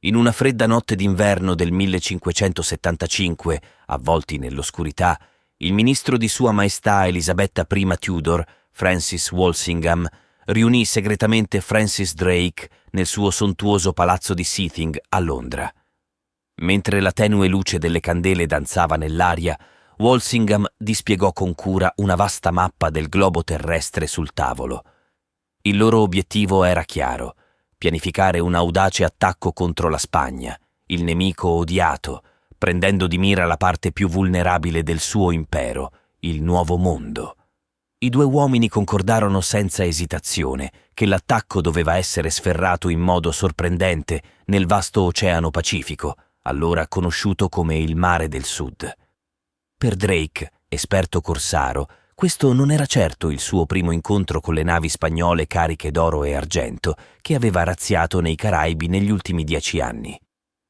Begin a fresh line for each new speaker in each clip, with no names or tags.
In una fredda notte d'inverno del 1575, avvolti nell'oscurità, il ministro di Sua Maestà Elisabetta I Tudor, Francis Walsingham, riunì segretamente Francis Drake nel suo sontuoso palazzo di Seething a Londra. Mentre la tenue luce delle candele danzava nell'aria, Walsingham dispiegò con cura una vasta mappa del globo terrestre sul tavolo. Il loro obiettivo era chiaro, pianificare un audace attacco contro la Spagna, il nemico odiato, prendendo di mira la parte più vulnerabile del suo impero, il Nuovo Mondo. I due uomini concordarono senza esitazione che l'attacco doveva essere sferrato in modo sorprendente nel vasto Oceano Pacifico, allora conosciuto come il Mare del Sud. Per Drake, esperto corsaro, questo non era certo il suo primo incontro con le navi spagnole cariche d'oro e argento che aveva razziato nei Caraibi negli ultimi dieci anni.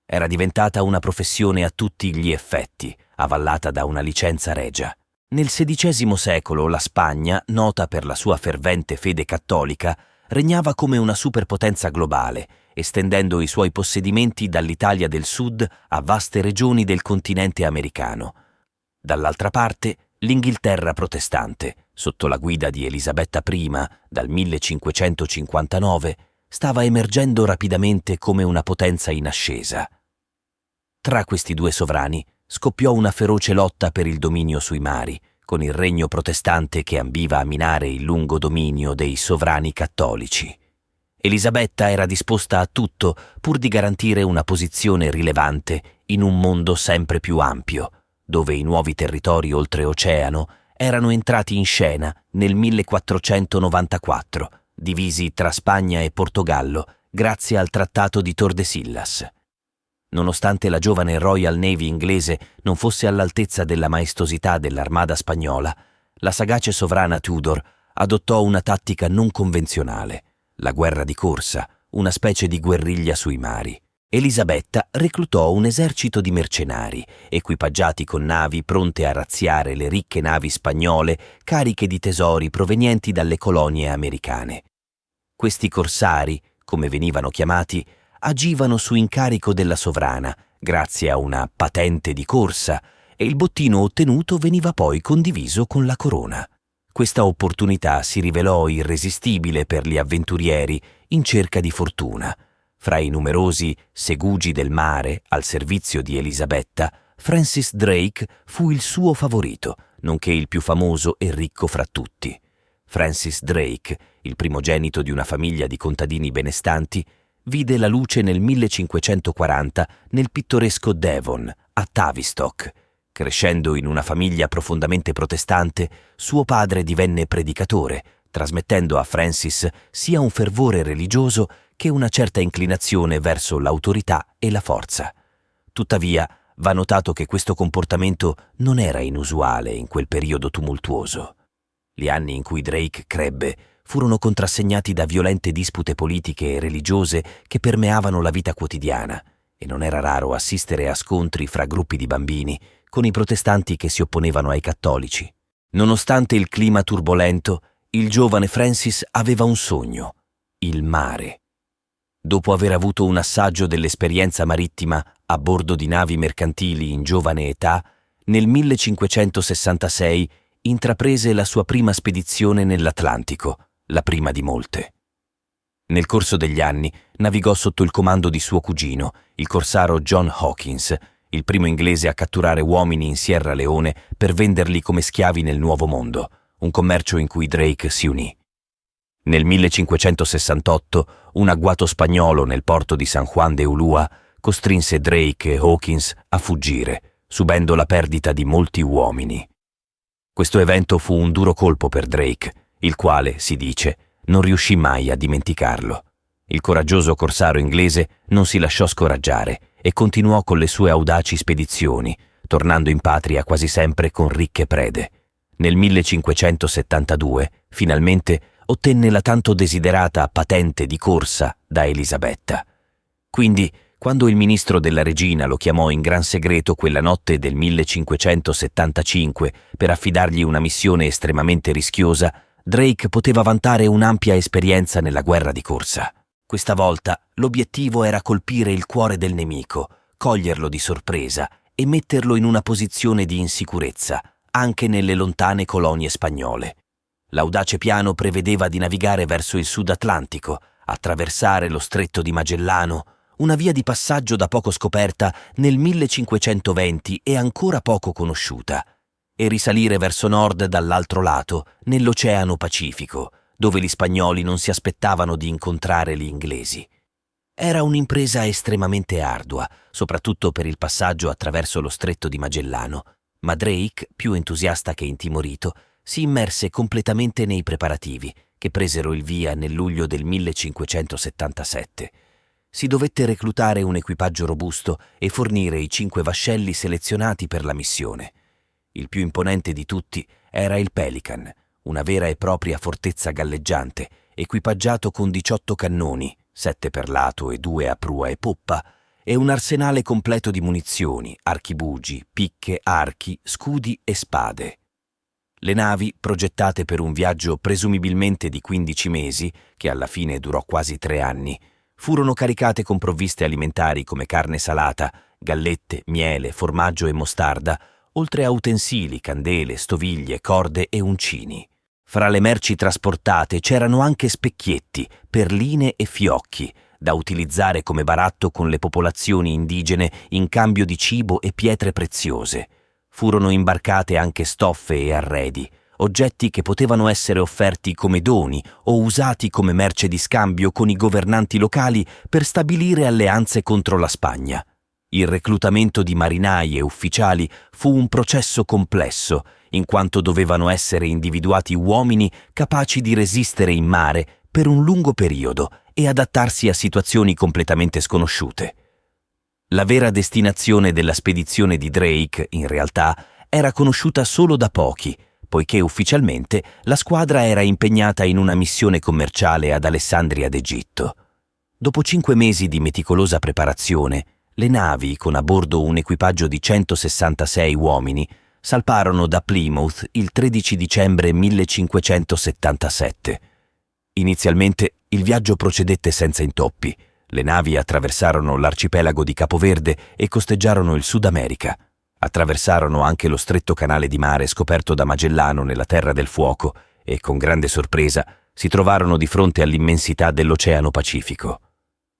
Era diventata una professione a tutti gli effetti, avallata da una licenza regia. Nel XVI secolo la Spagna, nota per la sua fervente fede cattolica, regnava come una superpotenza globale, estendendo i suoi possedimenti dall'Italia del Sud a vaste regioni del continente americano. Dall'altra parte, L'Inghilterra protestante, sotto la guida di Elisabetta I dal 1559, stava emergendo rapidamente come una potenza in ascesa. Tra questi due sovrani scoppiò una feroce lotta per il dominio sui mari, con il regno protestante che ambiva a minare il lungo dominio dei sovrani cattolici. Elisabetta era disposta a tutto pur di garantire una posizione rilevante in un mondo sempre più ampio, dove i nuovi territori oltreoceano erano entrati in scena nel 1494, divisi tra Spagna e Portogallo grazie al Trattato di Tordesillas. Nonostante la giovane Royal Navy inglese non fosse all'altezza della maestosità dell'armada spagnola, la sagace sovrana Tudor adottò una tattica non convenzionale, la guerra di corsa, una specie di guerriglia sui mari. Elisabetta reclutò un esercito di mercenari, equipaggiati con navi pronte a razziare le ricche navi spagnole cariche di tesori provenienti dalle colonie americane. Questi corsari, come venivano chiamati, agivano su incarico della sovrana, grazie a una patente di corsa, e il bottino ottenuto veniva poi condiviso con la corona. Questa opportunità si rivelò irresistibile per gli avventurieri in cerca di fortuna fra i numerosi segugi del mare al servizio di Elisabetta, Francis Drake fu il suo favorito, nonché il più famoso e ricco fra tutti. Francis Drake, il primogenito di una famiglia di contadini benestanti, vide la luce nel 1540 nel pittoresco Devon, a Tavistock. Crescendo in una famiglia profondamente protestante, suo padre divenne predicatore, trasmettendo a Francis sia un fervore religioso che una certa inclinazione verso l'autorità e la forza. Tuttavia, va notato che questo comportamento non era inusuale in quel periodo tumultuoso. Gli anni in cui Drake crebbe furono contrassegnati da violente dispute politiche e religiose che permeavano la vita quotidiana, e non era raro assistere a scontri fra gruppi di bambini con i protestanti che si opponevano ai cattolici. Nonostante il clima turbolento, il giovane Francis aveva un sogno, il mare dopo aver avuto un assaggio dell'esperienza marittima a bordo di navi mercantili in giovane età, nel 1566 intraprese la sua prima spedizione nell'Atlantico, la prima di molte. Nel corso degli anni navigò sotto il comando di suo cugino, il corsaro John Hawkins, il primo inglese a catturare uomini in Sierra Leone per venderli come schiavi nel Nuovo Mondo, un commercio in cui Drake si unì. Nel 1568 un agguato spagnolo nel porto di San Juan de Ulua costrinse Drake e Hawkins a fuggire, subendo la perdita di molti uomini. Questo evento fu un duro colpo per Drake, il quale, si dice, non riuscì mai a dimenticarlo. Il coraggioso corsaro inglese non si lasciò scoraggiare e continuò con le sue audaci spedizioni, tornando in patria quasi sempre con ricche prede. Nel 1572, finalmente, ottenne la tanto desiderata patente di corsa da Elisabetta. Quindi, quando il ministro della regina lo chiamò in gran segreto quella notte del 1575 per affidargli una missione estremamente rischiosa, Drake poteva vantare un'ampia esperienza nella guerra di corsa. Questa volta l'obiettivo era colpire il cuore del nemico, coglierlo di sorpresa e metterlo in una posizione di insicurezza, anche nelle lontane colonie spagnole. L'audace piano prevedeva di navigare verso il Sud Atlantico, attraversare lo stretto di Magellano, una via di passaggio da poco scoperta nel 1520 e ancora poco conosciuta, e risalire verso nord dall'altro lato, nell'Oceano Pacifico, dove gli spagnoli non si aspettavano di incontrare gli inglesi. Era un'impresa estremamente ardua, soprattutto per il passaggio attraverso lo stretto di Magellano, ma Drake, più entusiasta che intimorito, si immerse completamente nei preparativi, che presero il via nel luglio del 1577 si dovette reclutare un equipaggio robusto e fornire i cinque vascelli selezionati per la missione. Il più imponente di tutti era il Pelican, una vera e propria fortezza galleggiante, equipaggiato con 18 cannoni, sette per lato e due a prua e poppa, e un arsenale completo di munizioni, archibugi, picche, archi, scudi e spade. Le navi, progettate per un viaggio presumibilmente di 15 mesi, che alla fine durò quasi tre anni, furono caricate con provviste alimentari come carne salata, gallette, miele, formaggio e mostarda, oltre a utensili, candele, stoviglie, corde e uncini. Fra le merci trasportate c'erano anche specchietti, perline e fiocchi, da utilizzare come baratto con le popolazioni indigene in cambio di cibo e pietre preziose. Furono imbarcate anche stoffe e arredi, oggetti che potevano essere offerti come doni o usati come merce di scambio con i governanti locali per stabilire alleanze contro la Spagna. Il reclutamento di marinai e ufficiali fu un processo complesso, in quanto dovevano essere individuati uomini capaci di resistere in mare per un lungo periodo e adattarsi a situazioni completamente sconosciute. La vera destinazione della spedizione di Drake, in realtà, era conosciuta solo da pochi, poiché ufficialmente la squadra era impegnata in una missione commerciale ad Alessandria d'Egitto. Dopo cinque mesi di meticolosa preparazione, le navi, con a bordo un equipaggio di 166 uomini, salparono da Plymouth il 13 dicembre 1577. Inizialmente il viaggio procedette senza intoppi. Le navi attraversarono l'arcipelago di Capoverde e costeggiarono il Sud America. Attraversarono anche lo stretto canale di mare scoperto da Magellano nella Terra del Fuoco e, con grande sorpresa, si trovarono di fronte all'immensità dell'Oceano Pacifico.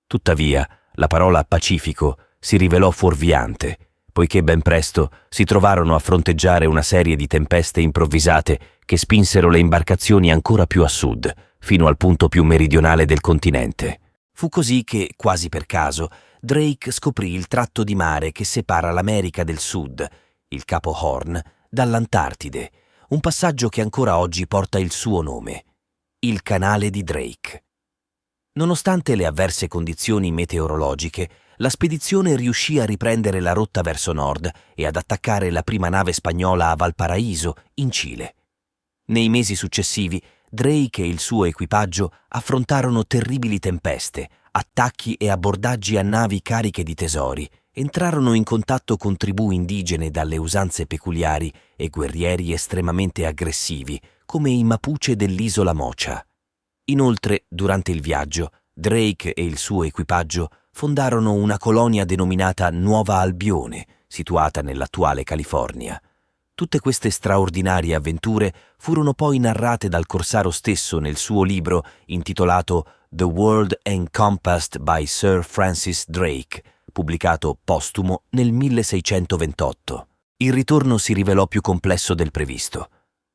Tuttavia, la parola Pacifico si rivelò fuorviante, poiché ben presto si trovarono a fronteggiare una serie di tempeste improvvisate che spinsero le imbarcazioni ancora più a sud, fino al punto più meridionale del continente. Fu così che, quasi per caso, Drake scoprì il tratto di mare che separa l'America del Sud, il Capo Horn, dall'Antartide, un passaggio che ancora oggi porta il suo nome, il canale di Drake. Nonostante le avverse condizioni meteorologiche, la spedizione riuscì a riprendere la rotta verso nord e ad attaccare la prima nave spagnola a Valparaíso, in Cile. Nei mesi successivi, Drake e il suo equipaggio affrontarono terribili tempeste, attacchi e abbordaggi a navi cariche di tesori, entrarono in contatto con tribù indigene dalle usanze peculiari e guerrieri estremamente aggressivi, come i Mapuche dell'isola Mocha. Inoltre, durante il viaggio, Drake e il suo equipaggio fondarono una colonia denominata Nuova Albione, situata nell'attuale California. Tutte queste straordinarie avventure furono poi narrate dal corsaro stesso nel suo libro intitolato The World Encompassed by Sir Francis Drake, pubblicato postumo nel 1628. Il ritorno si rivelò più complesso del previsto.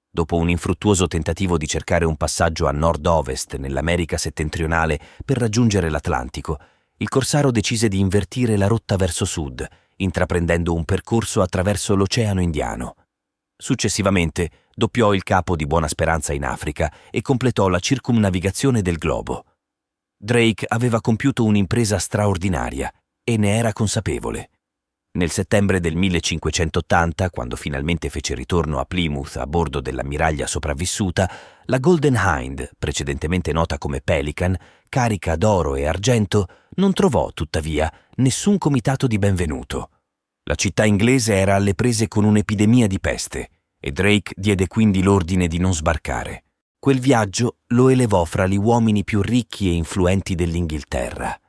Dopo un infruttuoso tentativo di cercare un passaggio a nord-ovest nell'America settentrionale per raggiungere l'Atlantico, il corsaro decise di invertire la rotta verso sud, intraprendendo un percorso attraverso l'Oceano Indiano. Successivamente doppiò il capo di Buona Speranza in Africa e completò la circumnavigazione del globo. Drake aveva compiuto un'impresa straordinaria e ne era consapevole. Nel settembre del 1580, quando finalmente fece ritorno a Plymouth a bordo dell'ammiraglia sopravvissuta, la Golden Hind, precedentemente nota come Pelican, carica d'oro e argento, non trovò, tuttavia, nessun comitato di benvenuto. La città inglese era alle prese con un'epidemia di peste e Drake diede quindi l'ordine di non sbarcare. Quel viaggio lo elevò fra gli uomini più ricchi e influenti dell'Inghilterra.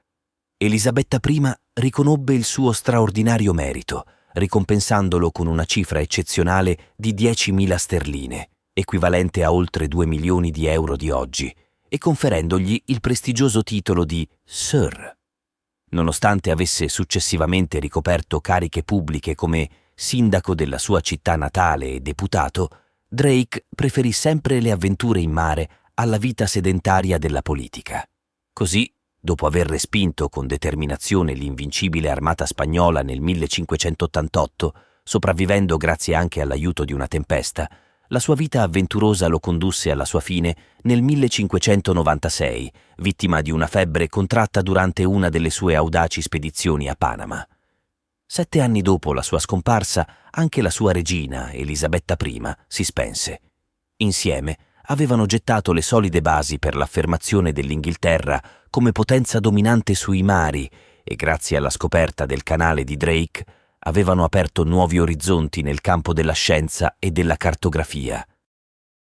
Elisabetta I riconobbe il suo straordinario merito, ricompensandolo con una cifra eccezionale di 10.000 sterline, equivalente a oltre 2 milioni di euro di oggi, e conferendogli il prestigioso titolo di Sir. Nonostante avesse successivamente ricoperto cariche pubbliche come sindaco della sua città natale e deputato, Drake preferì sempre le avventure in mare alla vita sedentaria della politica. Così, dopo aver respinto con determinazione l'invincibile armata spagnola nel 1588, sopravvivendo grazie anche all'aiuto di una tempesta, la sua vita avventurosa lo condusse alla sua fine nel 1596, vittima di una febbre contratta durante una delle sue audaci spedizioni a Panama. Sette anni dopo la sua scomparsa, anche la sua regina, Elisabetta I, si spense. Insieme avevano gettato le solide basi per l'affermazione dell'Inghilterra come potenza dominante sui mari e grazie alla scoperta del canale di Drake avevano aperto nuovi orizzonti nel campo della scienza e della cartografia.